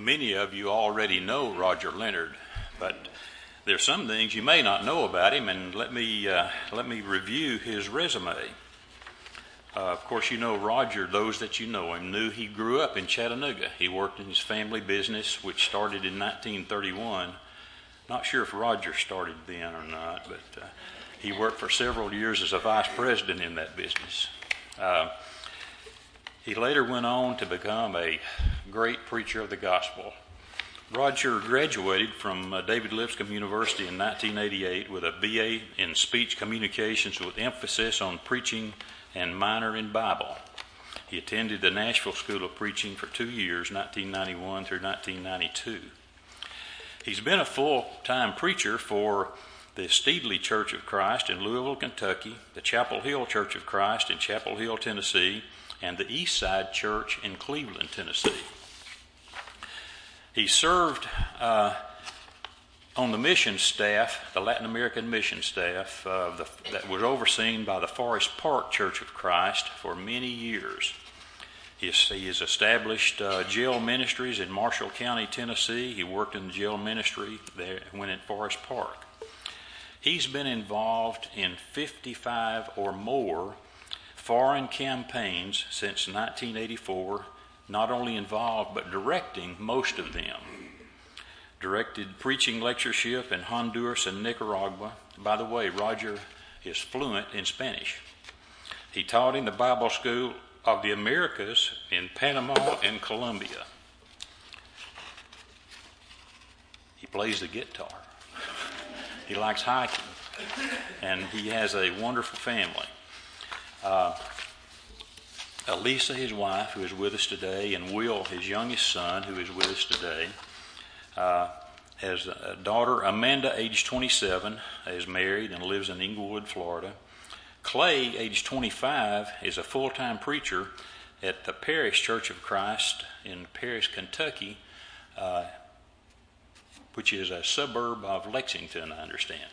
Many of you already know Roger Leonard, but there's some things you may not know about him, and let me uh, let me review his resume. Uh, of course, you know Roger. Those that you know him knew he grew up in Chattanooga. He worked in his family business, which started in 1931. Not sure if Roger started then or not, but uh, he worked for several years as a vice president in that business. Uh, he later went on to become a great preacher of the gospel. Roger graduated from uh, David Lipscomb University in 1988 with a BA in speech communications with emphasis on preaching and minor in Bible. He attended the Nashville School of Preaching for two years, 1991 through 1992. He's been a full time preacher for the Steedley Church of Christ in Louisville, Kentucky, the Chapel Hill Church of Christ in Chapel Hill, Tennessee, and the East Side Church in Cleveland, Tennessee. He served uh, on the mission staff, the Latin American mission staff, uh, the, that was overseen by the Forest Park Church of Christ for many years. He has, he has established uh, jail ministries in Marshall County, Tennessee. He worked in the jail ministry there when at Forest Park. He's been involved in 55 or more foreign campaigns since 1984, not only involved but directing most of them. Directed preaching lectureship in Honduras and Nicaragua. By the way, Roger is fluent in Spanish. He taught in the Bible School of the Americas in Panama and Colombia. He plays the guitar. he likes hiking. And he has a wonderful family. Uh, Elisa, his wife, who is with us today, and Will, his youngest son, who is with us today, uh, has a daughter, Amanda, age 27, is married and lives in Englewood, Florida. Clay, age 25, is a full time preacher at the Paris Church of Christ in Paris, Kentucky, uh, which is a suburb of Lexington, I understand,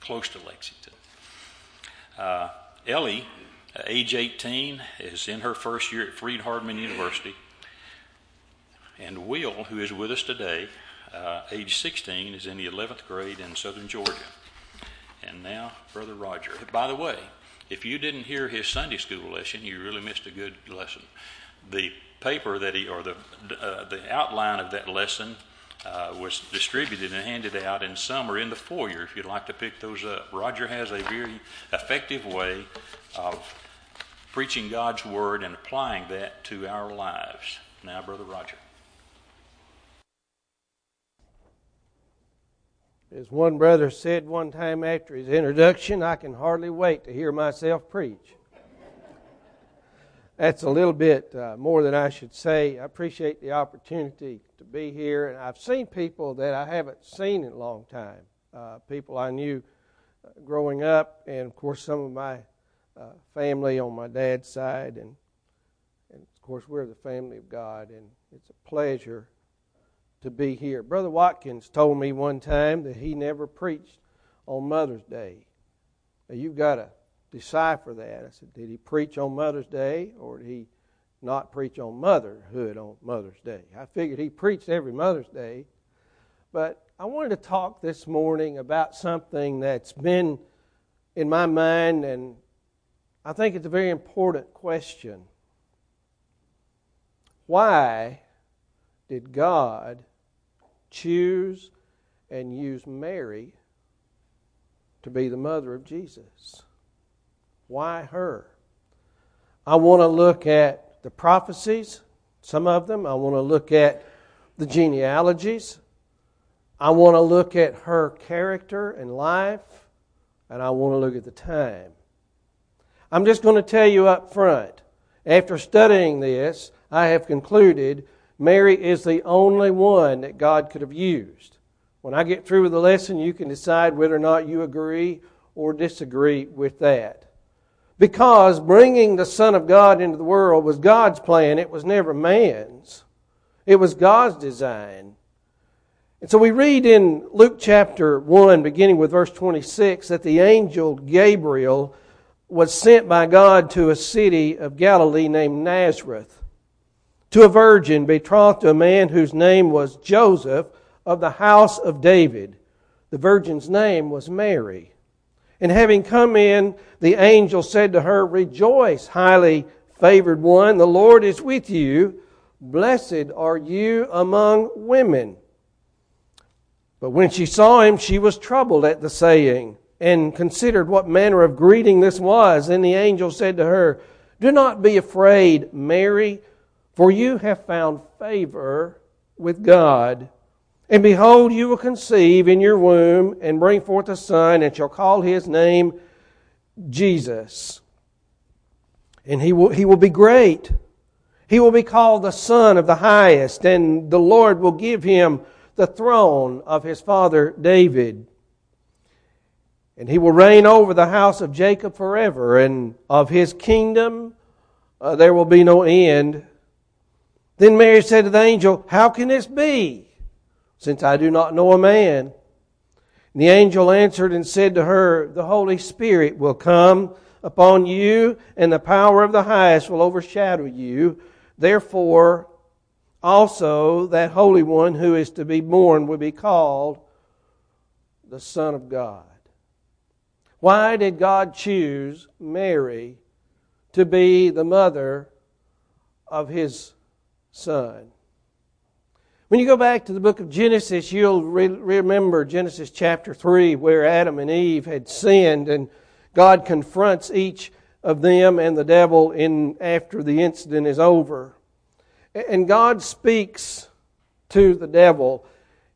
close to Lexington. Uh, Ellie, uh, age 18, is in her first year at Freed Hardeman University. And Will, who is with us today, uh, age 16, is in the 11th grade in southern Georgia. And now, Brother Roger. By the way, if you didn't hear his Sunday school lesson, you really missed a good lesson. The paper that he, or the, uh, the outline of that lesson was distributed and handed out, and some are in the foyer if you'd like to pick those up. Roger has a very effective way of preaching God's Word and applying that to our lives. Now, Brother Roger. As one brother said one time after his introduction, I can hardly wait to hear myself preach. That's a little bit uh, more than I should say. I appreciate the opportunity to be here, and I've seen people that I haven't seen in a long time. Uh, people I knew uh, growing up, and of course, some of my uh, family on my dad's side, and and of course, we're the family of God, and it's a pleasure to be here. Brother Watkins told me one time that he never preached on Mother's Day. Now, you've got to decipher that. I said, did he preach on Mother's Day or did he not preach on motherhood on Mother's Day? I figured he preached every Mother's Day. But I wanted to talk this morning about something that's been in my mind, and I think it's a very important question. Why did God choose and use Mary to be the mother of Jesus? Why her? I want to look at the prophecies, some of them. I want to look at the genealogies. I want to look at her character and life. And I want to look at the time. I'm just going to tell you up front. After studying this, I have concluded Mary is the only one that God could have used. When I get through with the lesson, you can decide whether or not you agree or disagree with that. Because bringing the Son of God into the world was God's plan, it was never man's. It was God's design. And so we read in Luke chapter 1, beginning with verse 26, that the angel Gabriel was sent by God to a city of Galilee named Nazareth to a virgin betrothed to a man whose name was Joseph of the house of David. The virgin's name was Mary. And having come in, the angel said to her, Rejoice, highly favored one, the Lord is with you. Blessed are you among women. But when she saw him, she was troubled at the saying, and considered what manner of greeting this was. And the angel said to her, Do not be afraid, Mary, for you have found favor with God. And behold, you will conceive in your womb and bring forth a son, and shall call his name Jesus. And he will, he will be great. He will be called the Son of the Highest, and the Lord will give him the throne of his father David. And he will reign over the house of Jacob forever, and of his kingdom uh, there will be no end. Then Mary said to the angel, How can this be, since I do not know a man? And the angel answered and said to her, The Holy Spirit will come upon you, and the power of the highest will overshadow you. Therefore, also that Holy One who is to be born will be called the Son of God. Why did God choose Mary to be the mother of his son? When you go back to the book of Genesis, you'll re- remember Genesis chapter 3, where Adam and Eve had sinned, and God confronts each of them and the devil in, after the incident is over. And God speaks to the devil,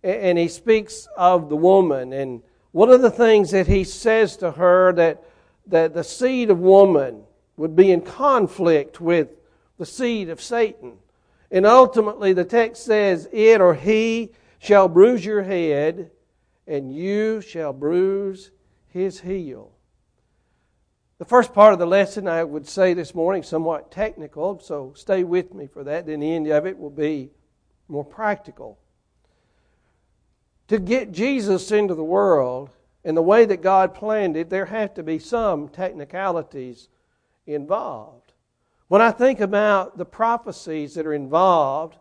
and he speaks of the woman. And one of the things that he says to her that, that the seed of woman would be in conflict with the seed of Satan. And ultimately, the text says, It or he shall bruise your head, and you shall bruise his heel. The first part of the lesson, I would say this morning, somewhat technical, so stay with me for that. Then the end of it will be more practical. To get Jesus into the world in the way that God planned it, there have to be some technicalities involved. When I think about the prophecies that are involved,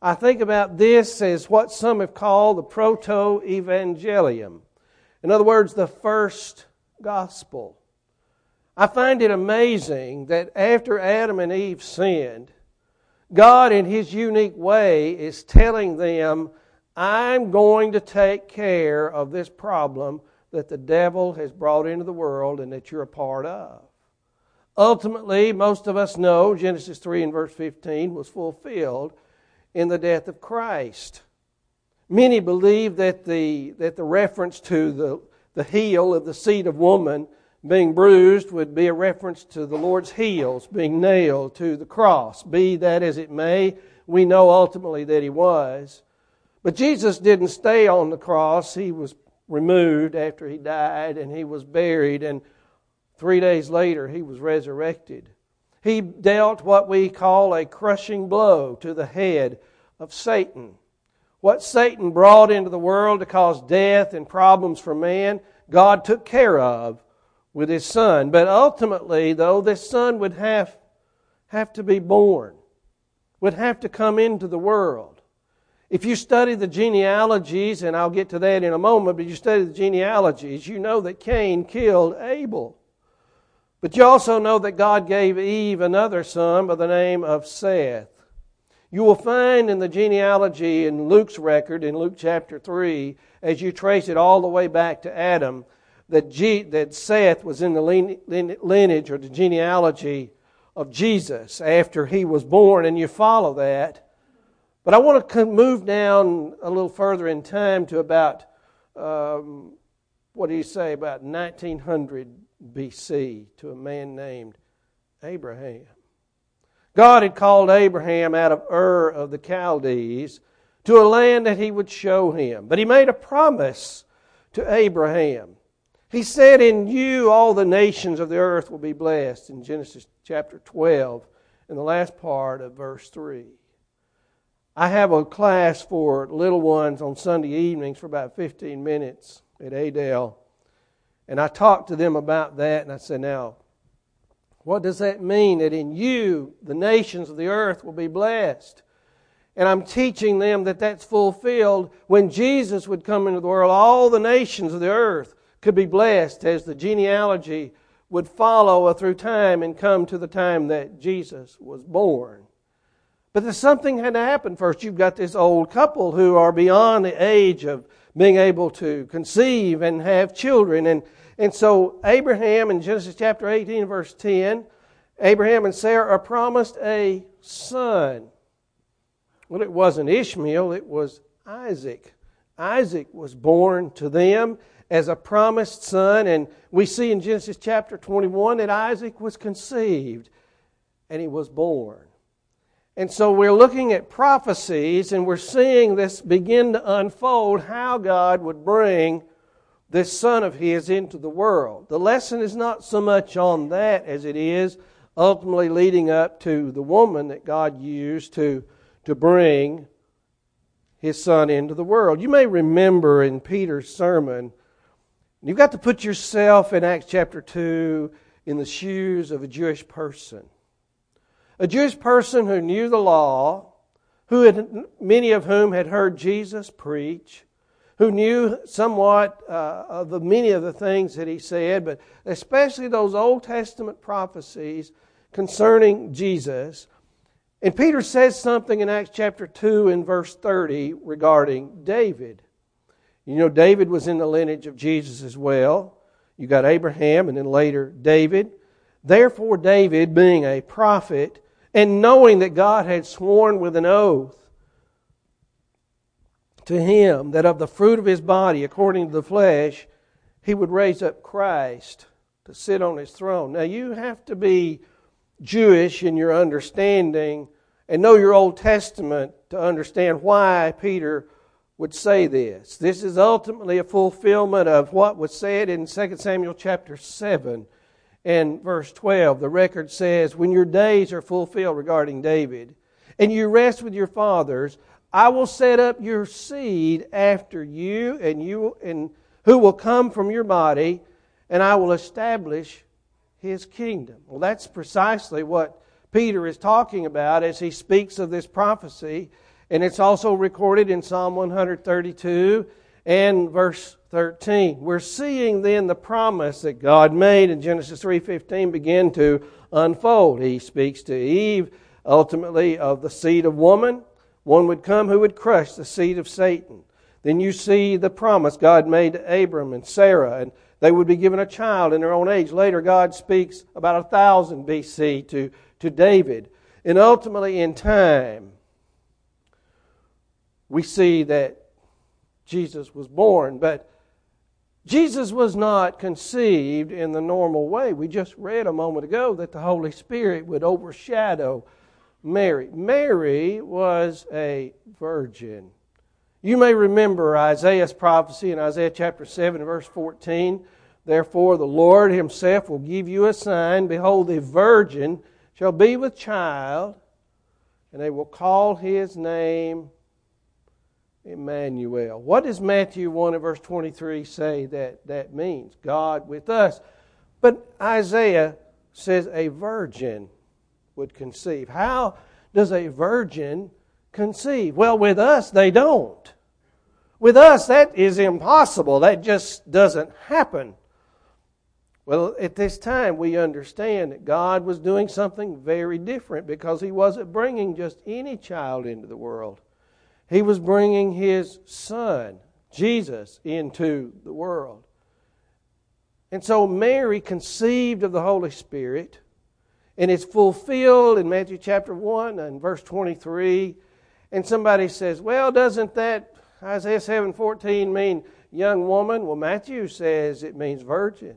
I think about this as what some have called the proto evangelium. In other words, the first gospel. I find it amazing that after Adam and Eve sinned, God, in His unique way, is telling them, I'm going to take care of this problem that the devil has brought into the world and that you're a part of. Ultimately, most of us know Genesis 3 and verse 15 was fulfilled in the death of Christ. Many believe that the, that the reference to the, the heel of the seed of woman being bruised would be a reference to the Lord's heels being nailed to the cross. Be that as it may, we know ultimately that he was. But Jesus didn't stay on the cross. He was removed after he died and he was buried, and three days later he was resurrected. He dealt what we call a crushing blow to the head of Satan. What Satan brought into the world to cause death and problems for man, God took care of with his son. But ultimately, though, this son would have, have to be born, would have to come into the world. If you study the genealogies, and I'll get to that in a moment, but you study the genealogies, you know that Cain killed Abel. But you also know that God gave Eve another son by the name of Seth. You will find in the genealogy in Luke's record, in Luke chapter 3, as you trace it all the way back to Adam, that, G, that Seth was in the lineage or the genealogy of Jesus after he was born, and you follow that. But I want to move down a little further in time to about, um, what do you say, about 1900 BC to a man named Abraham. God had called Abraham out of Ur of the Chaldees to a land that he would show him. But he made a promise to Abraham. He said, In you all the nations of the earth will be blessed, in Genesis chapter 12, in the last part of verse 3. I have a class for little ones on Sunday evenings for about 15 minutes at Adel. And I talked to them about that, and I said, Now, What does that mean? That in you, the nations of the earth will be blessed. And I'm teaching them that that's fulfilled when Jesus would come into the world. All the nations of the earth could be blessed as the genealogy would follow through time and come to the time that Jesus was born. But there's something had to happen first. You've got this old couple who are beyond the age of being able to conceive and have children. And, and so Abraham in Genesis chapter 18, verse 10, Abraham and Sarah are promised a son. Well, it wasn't Ishmael, it was Isaac. Isaac was born to them as a promised son, and we see in Genesis chapter 21 that Isaac was conceived and he was born. And so we're looking at prophecies and we're seeing this begin to unfold how God would bring this son of his into the world. The lesson is not so much on that as it is ultimately leading up to the woman that God used to, to bring his son into the world. You may remember in Peter's sermon, you've got to put yourself in Acts chapter 2 in the shoes of a Jewish person a Jewish person who knew the law, who had, many of whom had heard Jesus preach, who knew somewhat uh, of the many of the things that he said, but especially those Old Testament prophecies concerning Jesus. And Peter says something in Acts chapter 2 and verse 30 regarding David. You know, David was in the lineage of Jesus as well. You got Abraham and then later David. Therefore, David, being a prophet, and knowing that God had sworn with an oath to him that of the fruit of his body, according to the flesh, he would raise up Christ to sit on his throne. Now, you have to be Jewish in your understanding and know your Old Testament to understand why Peter would say this. This is ultimately a fulfillment of what was said in 2 Samuel chapter 7 and verse 12, the record says, When your days are fulfilled regarding David, and you rest with your fathers, I will set up your seed after you, and you and who will come from your body, and I will establish his kingdom. Well, that's precisely what Peter is talking about as he speaks of this prophecy. And it's also recorded in Psalm 132 and verse 13. We're seeing then the promise that God made in Genesis 3:15 begin to unfold. He speaks to Eve ultimately of the seed of woman, one would come who would crush the seed of Satan. Then you see the promise God made to Abram and Sarah, and they would be given a child in their own age. Later, God speaks about a thousand BC to, to David. And ultimately, in time, we see that Jesus was born. But Jesus was not conceived in the normal way. We just read a moment ago that the Holy Spirit would overshadow Mary. Mary was a virgin. You may remember Isaiah's prophecy in Isaiah chapter 7, verse 14. Therefore, the Lord Himself will give you a sign. Behold, the virgin shall be with child, and they will call His name Emmanuel. What does Matthew 1 and verse 23 say that that means? God with us. But Isaiah says a virgin would conceive. How does a virgin conceive? Well, with us, they don't. With us, that is impossible. That just doesn't happen. Well, at this time, we understand that God was doing something very different because He wasn't bringing just any child into the world. He was bringing his son, Jesus, into the world. And so Mary conceived of the Holy Spirit, and it's fulfilled in Matthew chapter 1 and verse 23. And somebody says, well, doesn't that Isaiah 7:14 mean young woman? Well, Matthew says it means virgin.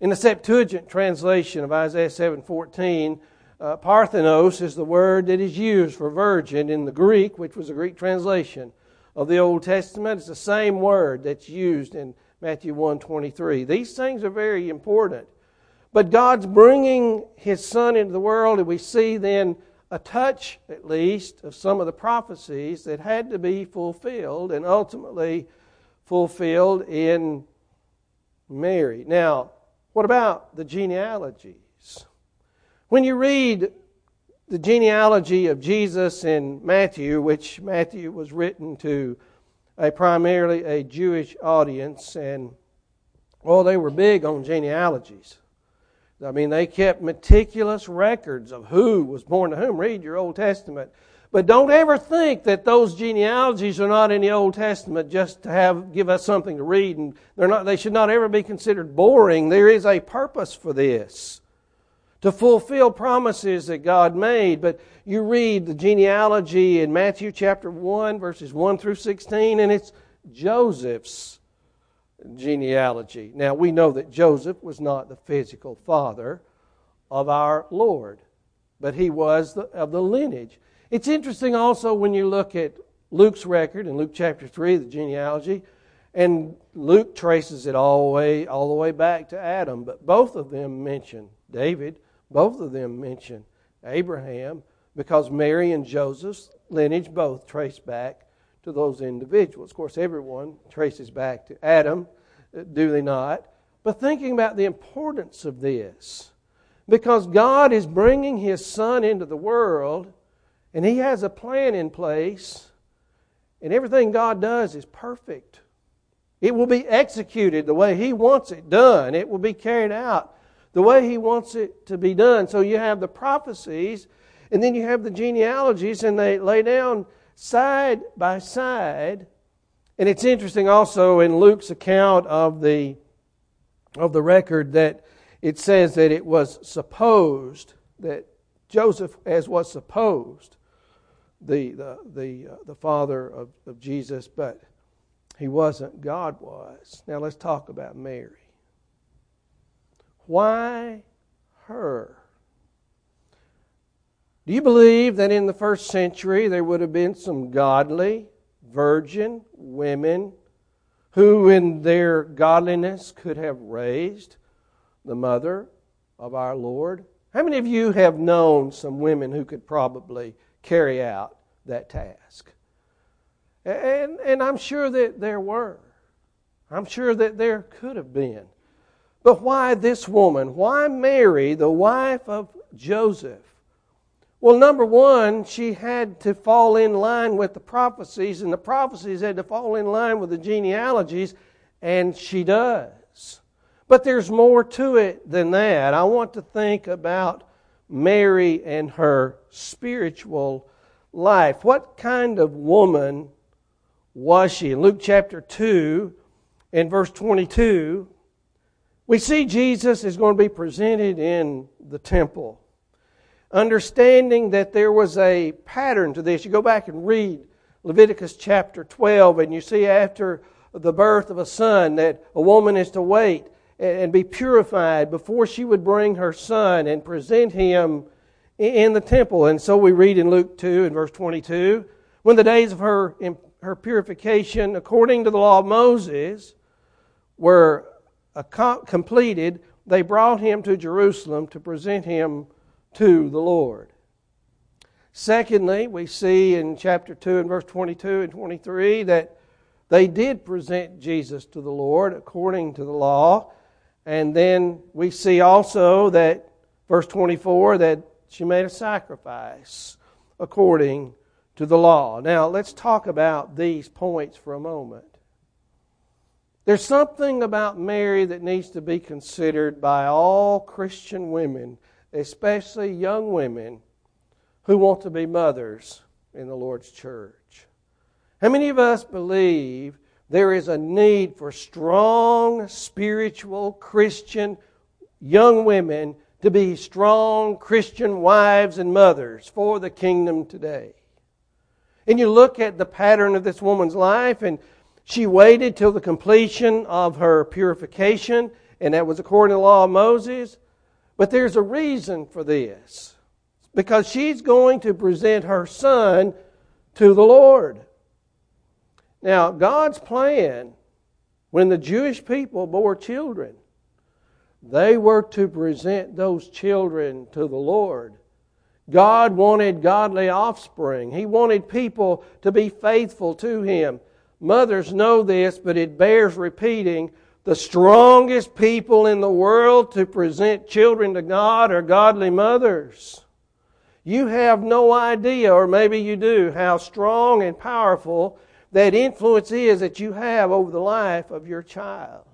In the Septuagint translation of Isaiah 7:14, uh, parthenos is the word that is used for virgin in the Greek, which was a Greek translation of the Old Testament. It's the same word that's used in Matthew 1:23. These things are very important. But God's bringing his son into the world and we see then a touch at least of some of the prophecies that had to be fulfilled and ultimately fulfilled in Mary. Now, what about the genealogies? When you read the genealogy of Jesus in Matthew, which Matthew was written to a primarily a Jewish audience, and well, they were big on genealogies. I mean, they kept meticulous records of who was born to whom. Read your Old Testament. But don't ever think that those genealogies are not in the Old Testament just to have give us something to read, and they're not. They should not ever be considered boring. There is a purpose for this to fulfill promises that God made. But you read the genealogy in Matthew chapter 1, verses 1 through 16, and it's Joseph's genealogy. Now, we know that Joseph was not the physical father of our Lord, but he was the, of the lineage. It's interesting also when you look at Luke's record in Luke chapter 3, the genealogy, and Luke traces it all the way, all the way back to Adam, but both of them mention David, both of them mention Abraham, because Mary and Joseph's lineage both trace back to those individuals. Of course, everyone traces back to Adam, uh, do they not? But thinking about the importance of this, because God is bringing His Son into the world, and He has a plan in place, and everything God does is perfect. It will be executed the way He wants it done, it will be carried out the way He wants it to be done. So you have the prophecies, and then you have the genealogies, and they lay down side by side. And it's interesting also in Luke's account of the, of the record that it says that it was supposed that Joseph, as was supposed, the, the, the, uh, the father of, of Jesus, but he wasn't, God was. Now let's talk about Mary. Why her? Do you believe that in the first century there would have been some godly, virgin women who, in their godliness, could have raised the mother of our Lord? How many of you have known some women who could probably carry out that task? And, and I'm sure that there were. I'm sure that there could have been. But why this woman? Why Mary, the wife of Joseph? Well, number one, she had to fall in line with the prophecies, and the prophecies had to fall in line with the genealogies, and she does. But there's more to it than that. I want to think about Mary and her spiritual life. What kind of woman was she? In Luke chapter 2 and verse 22, we see Jesus is going to be presented in the temple understanding that there was a pattern to this. You go back and read Leviticus chapter 12, and you see after the birth of a son that a woman is to wait and be purified before she would bring her son and present him in the temple. And so we read in Luke 2 and verse 22 when the days of her, her purification, according to the law of Moses, were completed, they brought him to Jerusalem to present him to the Lord. Secondly, we see in chapter 2 and verse 22 and 23 that they did present Jesus to the Lord according to the law. And then we see also that, verse 24, that she made a sacrifice according to the law. Now, let's talk about these points for a moment. There's something about Mary that needs to be considered by all Christian women especially young women who want to be mothers in the Lord's church. How many of us believe there is a need for strong, spiritual, Christian young women to be strong Christian wives and mothers for the kingdom today? And you look at the pattern of this woman's life, and she waited till the completion of her purification, and that was according to the law of Moses. But there's a reason for this. Because she's going to present her son to the Lord. Now, God's plan, when the Jewish people bore children, they were to present those children to the Lord. God wanted godly offspring. He wanted people to be faithful to Him. Mothers know this, but it bears repeating the strongest people in the world to present children to God are godly mothers. You have no idea, or maybe you do, how strong and powerful that influence is that you have over the life of your child.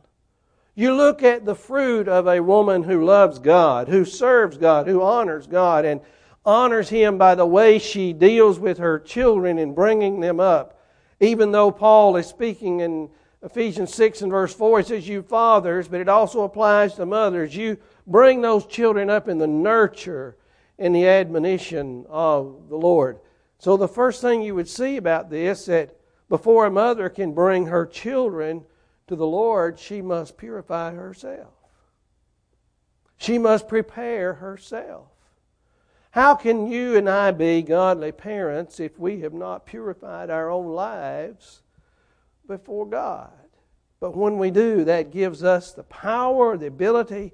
You look at the fruit of a woman who loves God, who serves God, who honors God, and honors Him by the way she deals with her children in bringing them up. Even though Paul is speaking in Ephesians 6 and verse 4, it says, You fathers, but it also applies to mothers. You bring those children up in the nurture and the admonition of the Lord. So, the first thing you would see about this that before a mother can bring her children to the Lord, she must purify herself. She must prepare herself. How can you and I be godly parents if we have not purified our own lives before God? But when we do, that gives us the power, the ability.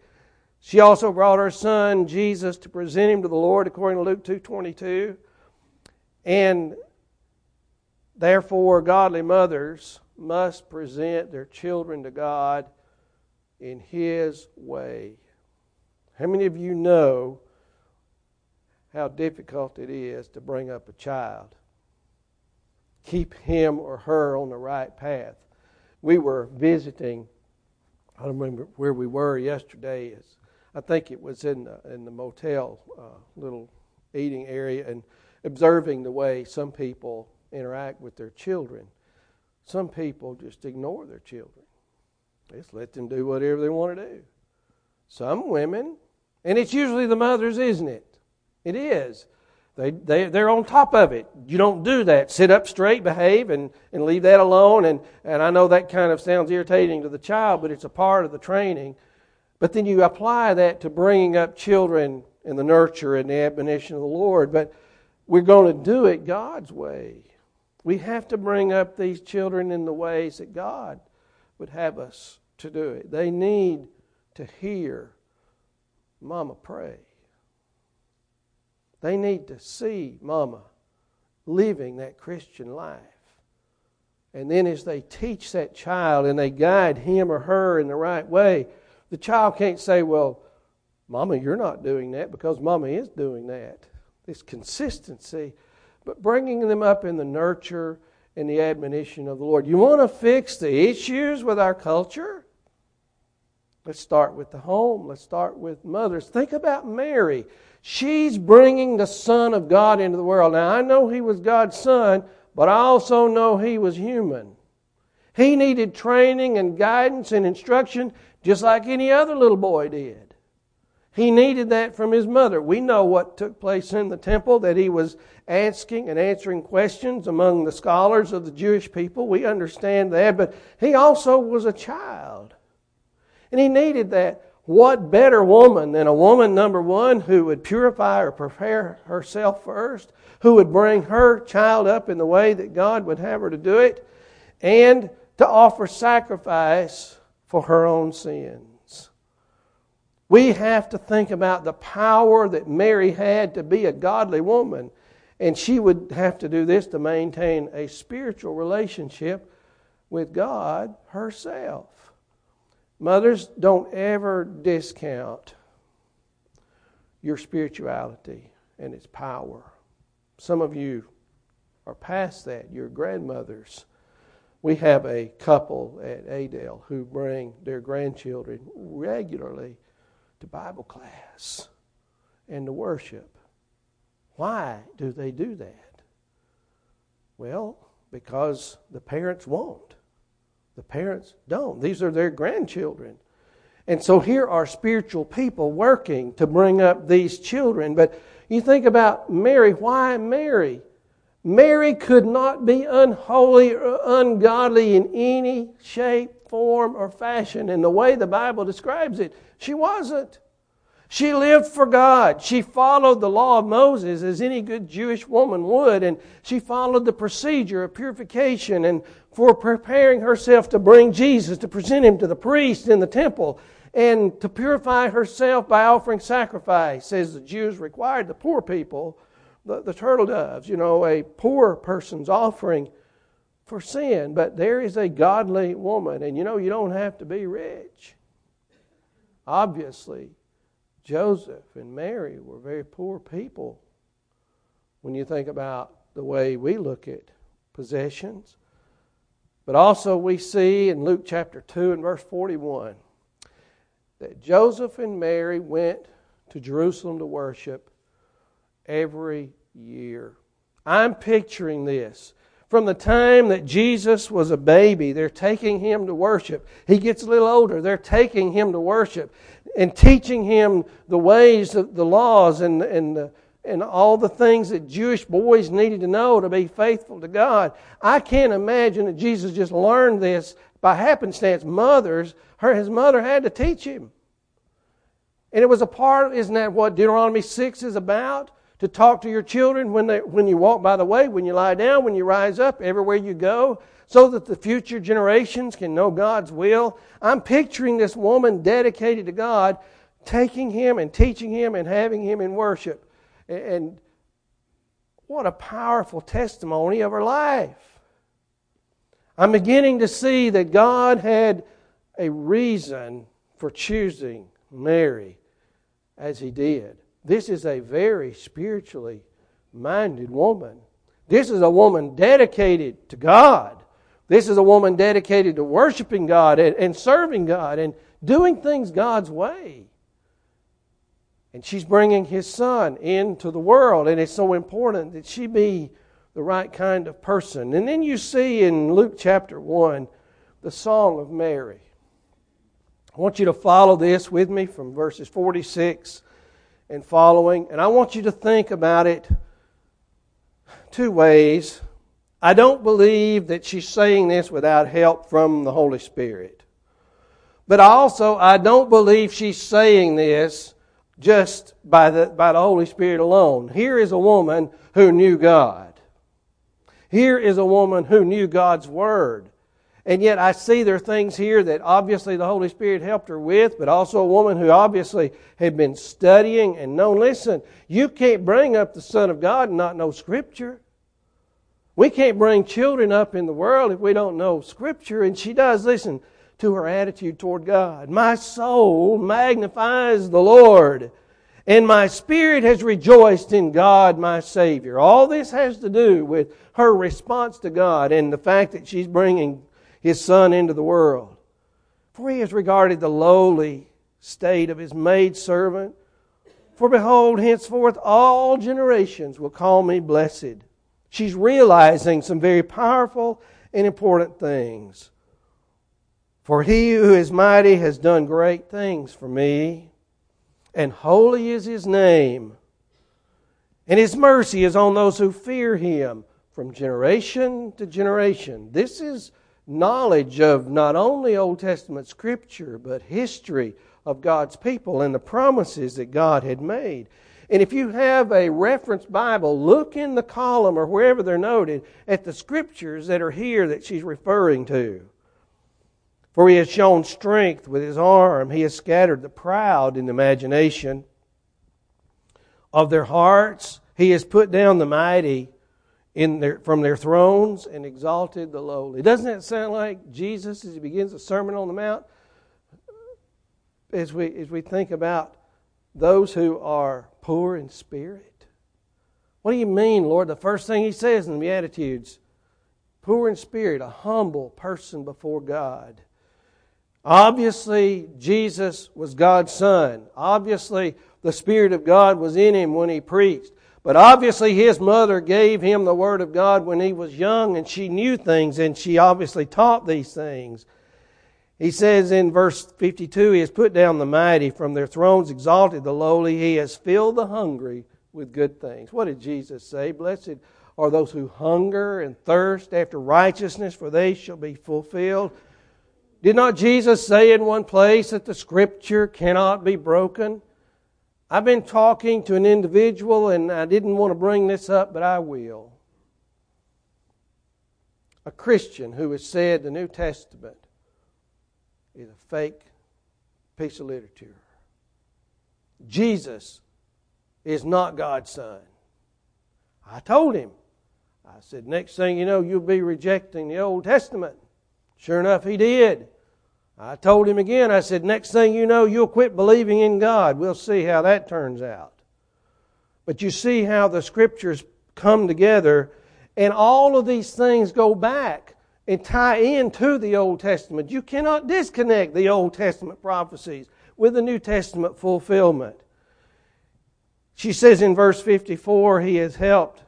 She also brought her son Jesus to present him to the Lord according to Luke 2:22. And therefore godly mothers must present their children to God in his way. How many of you know how difficult it is to bring up a child. Keep him or her on the right path. We were visiting, I don't remember where we were yesterday. Is I think it was in the, in the motel uh, little eating area and observing the way some people interact with their children. Some people just ignore their children. Just let them do whatever they want to do. Some women, and it's usually the mothers, isn't it? It is. They, they, they're on top of it. You don't do that. Sit up straight, behave, and, and leave that alone. And, and I know that kind of sounds irritating to the child, but it's a part of the training. But then you apply that to bringing up children in the nurture and the admonition of the Lord. But we're going to do it God's way. We have to bring up these children in the ways that God would have us to do it. They need to hear Mama pray. They need to see mama living that Christian life. And then as they teach that child and they guide him or her in the right way, the child can't say, Well, Mama, you're not doing that because Mama is doing that. This consistency, but bringing them up in the nurture and the admonition of the Lord. You want to fix the issues with our culture? Let's start with the home. Let's start with mothers. Think about Mary. She's bringing the Son of God into the world. Now, I know he was God's Son, but I also know he was human. He needed training and guidance and instruction just like any other little boy did. He needed that from his mother. We know what took place in the temple, that he was asking and answering questions among the scholars of the Jewish people. We understand that, but he also was a child. And he needed that. What better woman than a woman, number one, who would purify or prepare herself first, who would bring her child up in the way that God would have her to do it, and to offer sacrifice for her own sins. We have to think about the power that Mary had to be a godly woman, and she would have to do this to maintain a spiritual relationship with God herself. Mothers, don't ever discount your spirituality and its power. Some of you are past that. Your grandmothers. We have a couple at Adel who bring their grandchildren regularly to Bible class and to worship. Why do they do that? Well, because the parents won't. The parents don't. These are their grandchildren. And so here are spiritual people working to bring up these children. But you think about Mary. Why Mary? Mary could not be unholy or ungodly in any shape, form, or fashion in the way the Bible describes it. She wasn't. She lived for God. She followed the law of Moses as any good Jewish woman would, and she followed the procedure of purification and for preparing herself to bring Jesus, to present him to the priest in the temple, and to purify herself by offering sacrifice, as the Jews required the poor people, the, the turtle doves, you know, a poor person's offering for sin. But there is a godly woman, and you know, you don't have to be rich. Obviously, Joseph and Mary were very poor people when you think about the way we look at possessions. But also, we see in Luke chapter 2 and verse 41 that Joseph and Mary went to Jerusalem to worship every year. I'm picturing this. From the time that Jesus was a baby, they're taking him to worship. He gets a little older, they're taking him to worship and teaching him the ways, of the laws, and, and, the, and all the things that Jewish boys needed to know to be faithful to God. I can't imagine that Jesus just learned this by happenstance. Mothers, her, his mother had to teach him. And it was a part, isn't that what Deuteronomy 6 is about? To talk to your children when, they, when you walk by the way, when you lie down, when you rise up, everywhere you go, so that the future generations can know God's will. I'm picturing this woman dedicated to God, taking him and teaching him and having him in worship. And what a powerful testimony of her life. I'm beginning to see that God had a reason for choosing Mary as he did. This is a very spiritually minded woman. This is a woman dedicated to God. This is a woman dedicated to worshiping God and, and serving God and doing things God's way. And she's bringing his son into the world, and it's so important that she be the right kind of person. And then you see in Luke chapter 1 the Song of Mary. I want you to follow this with me from verses 46 and following. And I want you to think about it two ways. I don't believe that she's saying this without help from the Holy Spirit. But also, I don't believe she's saying this just by the, by the Holy Spirit alone. Here is a woman who knew God. Here is a woman who knew God's Word. And yet I see there are things here that obviously the Holy Spirit helped her with, but also a woman who obviously had been studying and known. Listen, you can't bring up the Son of God and not know Scripture. We can't bring children up in the world if we don't know Scripture. And she does listen to her attitude toward God. My soul magnifies the Lord, and my spirit has rejoiced in God my Savior. All this has to do with her response to God and the fact that she's bringing his Son into the world. For he has regarded the lowly state of his maidservant. For behold, henceforth all generations will call me blessed. She's realizing some very powerful and important things. For he who is mighty has done great things for me, and holy is his name. And his mercy is on those who fear him from generation to generation. This is knowledge of not only Old Testament scripture, but history of God's people and the promises that God had made. And if you have a reference Bible, look in the column or wherever they're noted at the scriptures that are here that she's referring to. For he has shown strength with his arm, he has scattered the proud in the imagination of their hearts, he has put down the mighty their, from their thrones and exalted the lowly. Doesn't that sound like Jesus as he begins the Sermon on the Mount? As we, as we think about those who are poor in spirit. What do you mean, Lord? The first thing he says in the Beatitudes poor in spirit, a humble person before God. Obviously, Jesus was God's Son. Obviously, the Spirit of God was in him when he preached. But obviously, his mother gave him the Word of God when he was young, and she knew things, and she obviously taught these things. He says in verse 52 He has put down the mighty from their thrones, exalted the lowly. He has filled the hungry with good things. What did Jesus say? Blessed are those who hunger and thirst after righteousness, for they shall be fulfilled. Did not Jesus say in one place that the Scripture cannot be broken? I've been talking to an individual, and I didn't want to bring this up, but I will. A Christian who has said the New Testament is a fake piece of literature. Jesus is not God's Son. I told him. I said, Next thing you know, you'll be rejecting the Old Testament. Sure enough, he did. I told him again, I said, Next thing you know, you'll quit believing in God. We'll see how that turns out. But you see how the scriptures come together, and all of these things go back and tie into the Old Testament. You cannot disconnect the Old Testament prophecies with the New Testament fulfillment. She says in verse 54, He has helped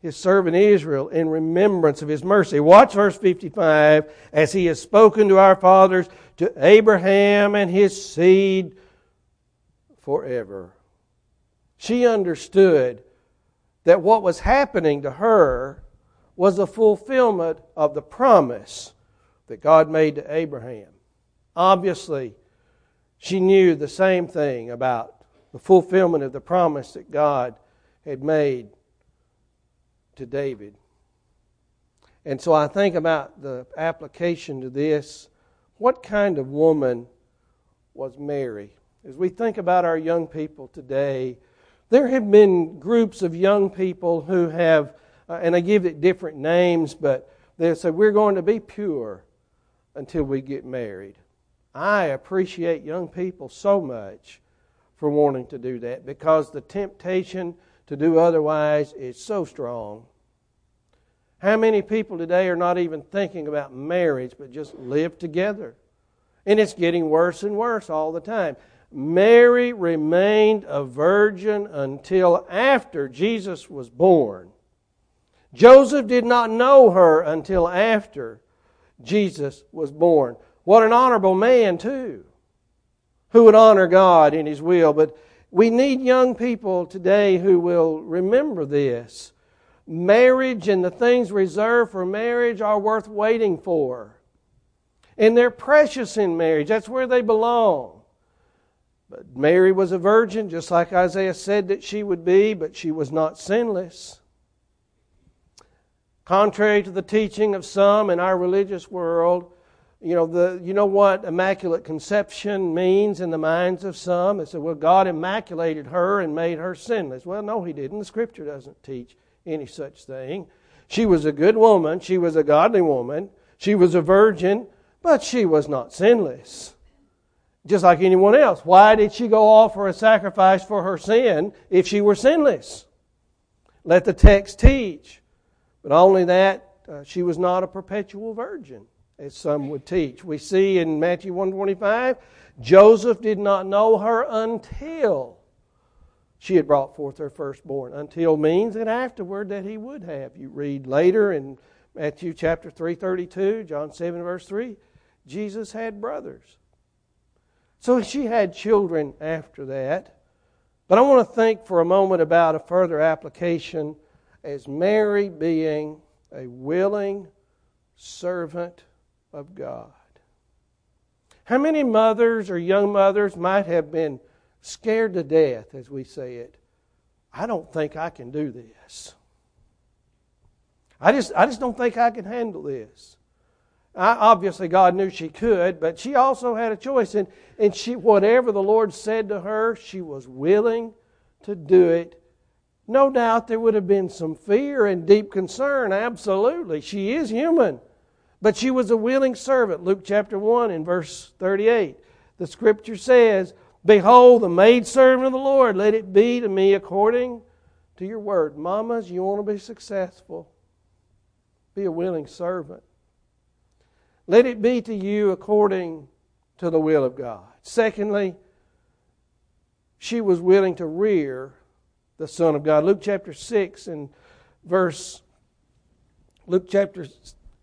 his servant Israel in remembrance of his mercy. Watch verse 55. As he has spoken to our fathers, to Abraham and his seed forever. She understood that what was happening to her was a fulfillment of the promise that God made to Abraham. Obviously, she knew the same thing about the fulfillment of the promise that God had made to David. And so I think about the application to this. What kind of woman was Mary? As we think about our young people today, there have been groups of young people who have, uh, and I give it different names, but they say, We're going to be pure until we get married. I appreciate young people so much for wanting to do that because the temptation to do otherwise is so strong. How many people today are not even thinking about marriage but just live together? And it's getting worse and worse all the time. Mary remained a virgin until after Jesus was born. Joseph did not know her until after Jesus was born. What an honorable man, too, who would honor God in his will. But we need young people today who will remember this. Marriage and the things reserved for marriage are worth waiting for. And they're precious in marriage. That's where they belong. But Mary was a virgin, just like Isaiah said that she would be, but she was not sinless. Contrary to the teaching of some in our religious world, you know, the, you know what immaculate conception means in the minds of some? They say, well, God immaculated her and made her sinless. Well, no, He didn't. The Scripture doesn't teach any such thing. She was a good woman. She was a godly woman. She was a virgin, but she was not sinless. Just like anyone else. Why did she go offer a sacrifice for her sin if she were sinless? Let the text teach. But only that, uh, she was not a perpetual virgin, as some would teach. We see in Matthew 125, Joseph did not know her until she had brought forth her firstborn. Until means that afterward that he would have. You read later in Matthew chapter 332, John 7 verse 3, Jesus had brothers. So she had children after that. But I want to think for a moment about a further application as Mary being a willing servant of God. How many mothers or young mothers might have been scared to death, as we say it. I don't think I can do this. I just, I just don't think I can handle this. I, obviously, God knew she could, but she also had a choice. And, and she, whatever the Lord said to her, she was willing to do it. No doubt there would have been some fear and deep concern. Absolutely. She is human. But she was a willing servant. Luke chapter 1 in verse 38. The scripture says, Behold, the maidservant of the Lord, let it be to me according to your word. Mamas, you want to be successful, be a willing servant. Let it be to you according to the will of God. Secondly, she was willing to rear the Son of God. Luke chapter 6 and verse, Luke chapter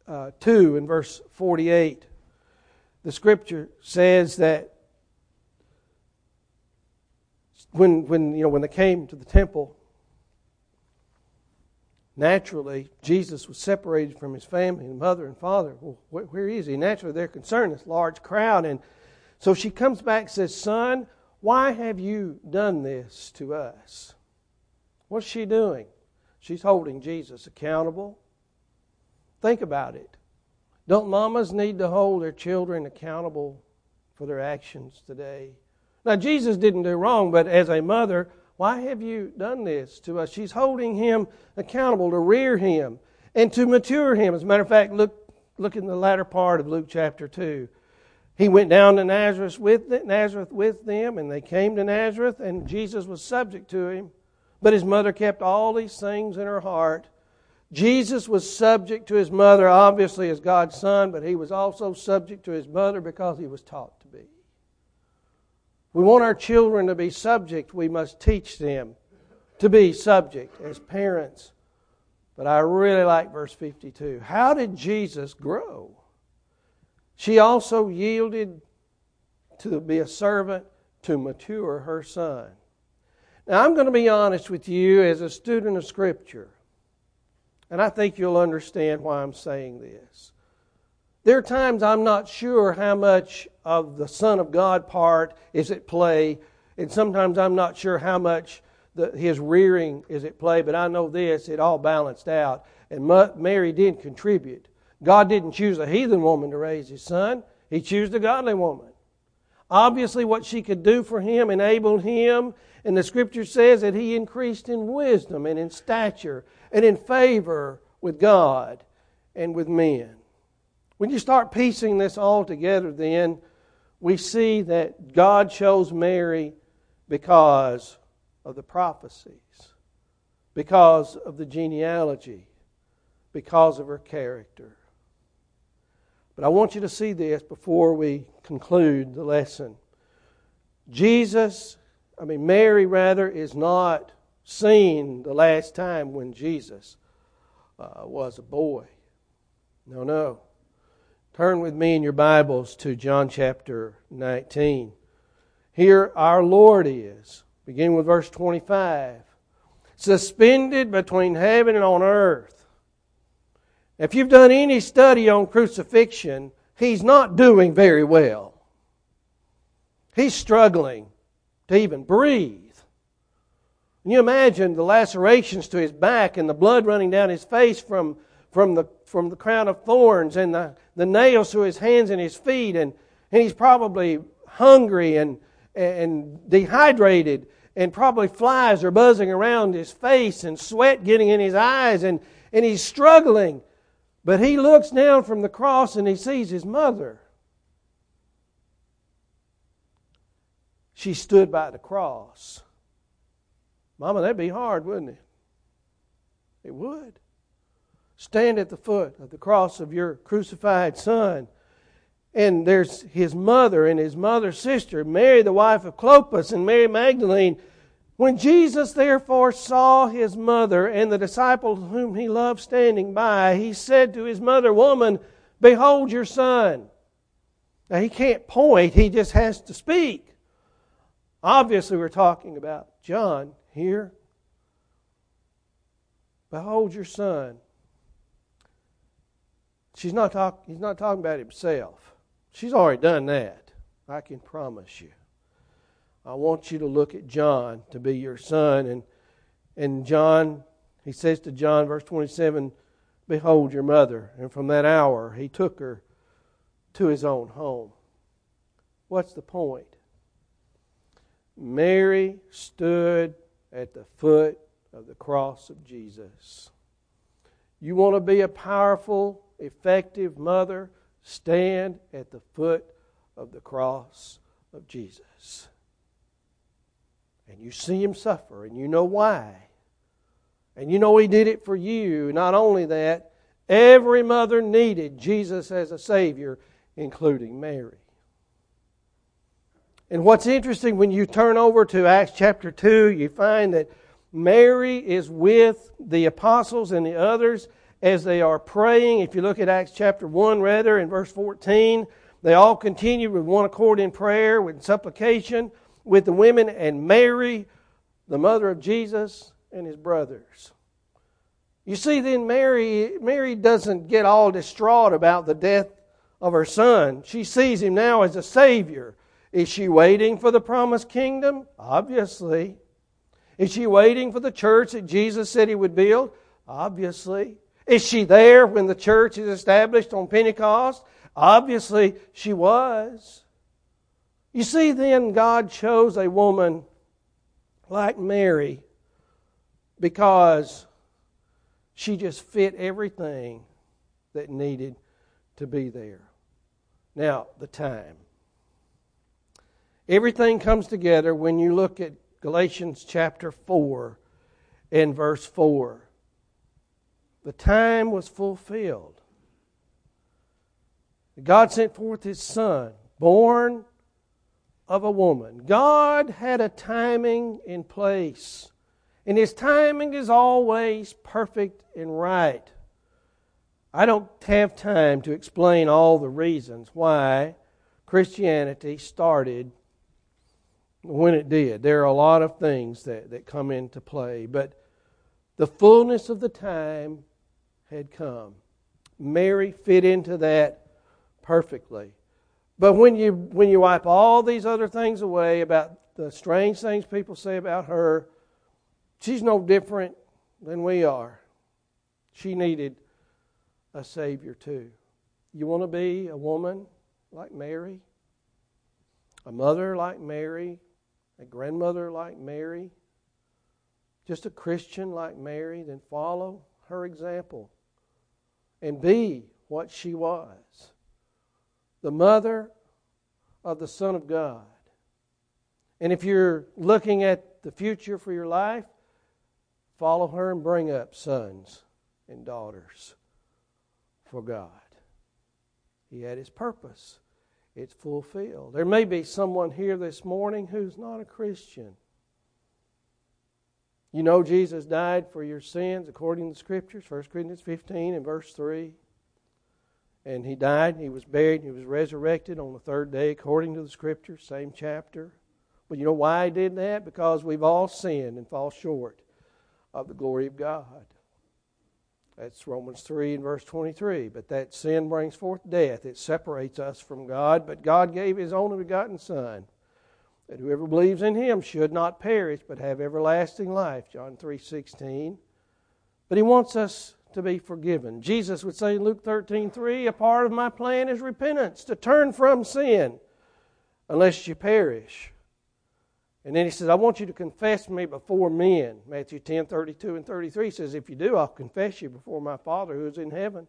uh, 2 and verse 48, the scripture says that when, when, you know, when they came to the temple, naturally, Jesus was separated from his family and mother and father. Well, where, where is he? Naturally, they're concerned, this large crowd. And so she comes back and says, Son, why have you done this to us? What's she doing? She's holding Jesus accountable. Think about it. Don't mamas need to hold their children accountable for their actions today? Now, Jesus didn't do wrong, but as a mother, why have you done this to us? She's holding him accountable to rear him. and to mature him. As a matter of fact, look, look in the latter part of Luke chapter 2. He went down to Nazareth with, Nazareth with them, and they came to Nazareth, and Jesus was subject to him. But his mother kept all these things in her heart. Jesus was subject to his mother, obviously, as God's son, but he was also subject to his mother because he was taught to be. We want our children to be subject, we must teach them to be subject as parents. But I really like verse 52. How did Jesus grow? She also yielded to be a servant to mature her son. Now, I'm going to be honest with you as a student of Scripture, and I think you'll understand why I'm saying this. There are times I'm not sure how much of the Son of God part is at play, and sometimes I'm not sure how much the, his rearing is at play, but I know this, it all balanced out. And Mary did contribute. God didn't choose a heathen woman to raise his son, he chose a godly woman. Obviously, what she could do for him enabled him, and the scripture says that he increased in wisdom and in stature and in favor with God and with men. When you start piecing this all together, then we see that God chose Mary because of the prophecies, because of the genealogy, because of her character. But I want you to see this before we conclude the lesson. Jesus, I mean, Mary rather, is not seen the last time when Jesus uh, was a boy. No, no. Turn with me in your Bibles to John chapter 19. Here our Lord is Begin with verse 25. Suspended between heaven and on earth. If you've done any study on crucifixion, he's not doing very well. He's struggling to even breathe. Can you imagine the lacerations to his back and the blood running down his face from, from, the, from the crown of thorns and the, the nails to his hands and his feet? And, and he's probably hungry and, and dehydrated and probably flies are buzzing around his face and sweat getting in his eyes and, and he's struggling. But he looks down from the cross and he sees his mother. She stood by the cross. Mama, that'd be hard, wouldn't it? It would. Stand at the foot of the cross of your crucified son and there's his mother and his mother's sister, Mary, the wife of Clopas, and Mary Magdalene. When Jesus therefore saw his mother and the disciple whom he loved standing by, he said to his mother, Woman, behold your son. Now he can't point, he just has to speak. Obviously, we're talking about John here. Behold your son. She's not talk, he's not talking about himself. She's already done that. I can promise you. I want you to look at John to be your son. And, and John, he says to John, verse 27, Behold your mother. And from that hour, he took her to his own home. What's the point? Mary stood at the foot of the cross of Jesus. You want to be a powerful, effective mother? Stand at the foot of the cross of Jesus. And you see him suffer, and you know why. And you know he did it for you. Not only that, every mother needed Jesus as a Savior, including Mary. And what's interesting when you turn over to Acts chapter 2, you find that Mary is with the apostles and the others as they are praying. If you look at Acts chapter 1, rather, in verse 14, they all continued with one accord in prayer, with supplication, with the women and Mary, the mother of Jesus, and his brothers. You see, then Mary, Mary doesn't get all distraught about the death of her son. She sees him now as a Savior. Is she waiting for the promised kingdom? Obviously. Is she waiting for the church that Jesus said he would build? Obviously. Is she there when the church is established on Pentecost? Obviously, she was. You see, then God chose a woman like Mary because She just fit everything that needed to be there. Now, the time. Everything comes together when you look at Galatians chapter 4 and verse 4. The time was fulfilled. God sent forth His Son, born of a woman. God had a timing in place, and His timing is always perfect and right. I don't have time to explain all the reasons why Christianity started when it did. There are a lot of things that, that come into play, but the fullness of the time had come. Mary fit into that perfectly. But when you, when you wipe all these other things away about the strange things people say about her, she's no different than we are. She needed a Savior too. You want to be a woman like Mary? A mother like Mary? A grandmother like Mary? Just a Christian like Mary? Then follow her example and be what she was the mother of the Son of God. And if you're looking at the future for your life, follow her and bring up sons and daughters for God. He had his purpose. It's fulfilled. There may be someone here this morning who's not a Christian. You know Jesus died for your sins according to the Scriptures, 1 Corinthians 15 and verse 3. And he died, he was buried, and he was resurrected on the third day according to the Scriptures, same chapter. But you know why he did that? Because we've all sinned and fall short of the glory of God. That's Romans 3 and verse 23. But that sin brings forth death. It separates us from God. But God gave His only begotten Son, that whoever believes in Him should not perish, but have everlasting life. John 3 16. But He wants us to be forgiven. Jesus would say in Luke 13 3, a part of my plan is repentance, to turn from sin, unless you perish. And then he says, I want you to confess me before men. Matthew 10 32 and 33 says, If you do, I'll confess you before my Father who is in heaven.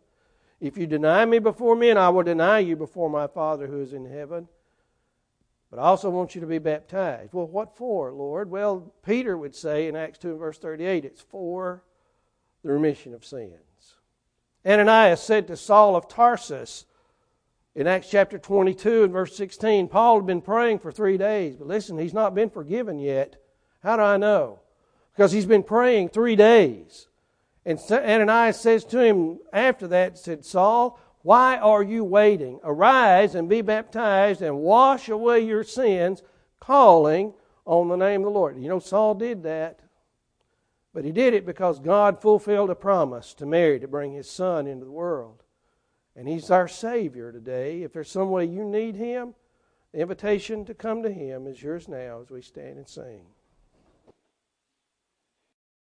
If you deny me before men, I will deny you before my Father who is in heaven. But I also want you to be baptized. Well, what for, Lord? Well, Peter would say in Acts 2 and verse 38, it's for the remission of sins. Ananias said to Saul of Tarsus in Acts chapter 22 and verse 16, Paul had been praying for three days, but listen, he's not been forgiven yet. How do I know? Because he's been praying three days. And Ananias says to him after that, said, Saul, why are you waiting? Arise and be baptized and wash away your sins, calling on the name of the Lord. You know, Saul did that. But he did it because God fulfilled a promise to Mary to bring his son into the world. And he's our Savior today. If there's some way you need him, the invitation to come to him is yours now as we stand and sing.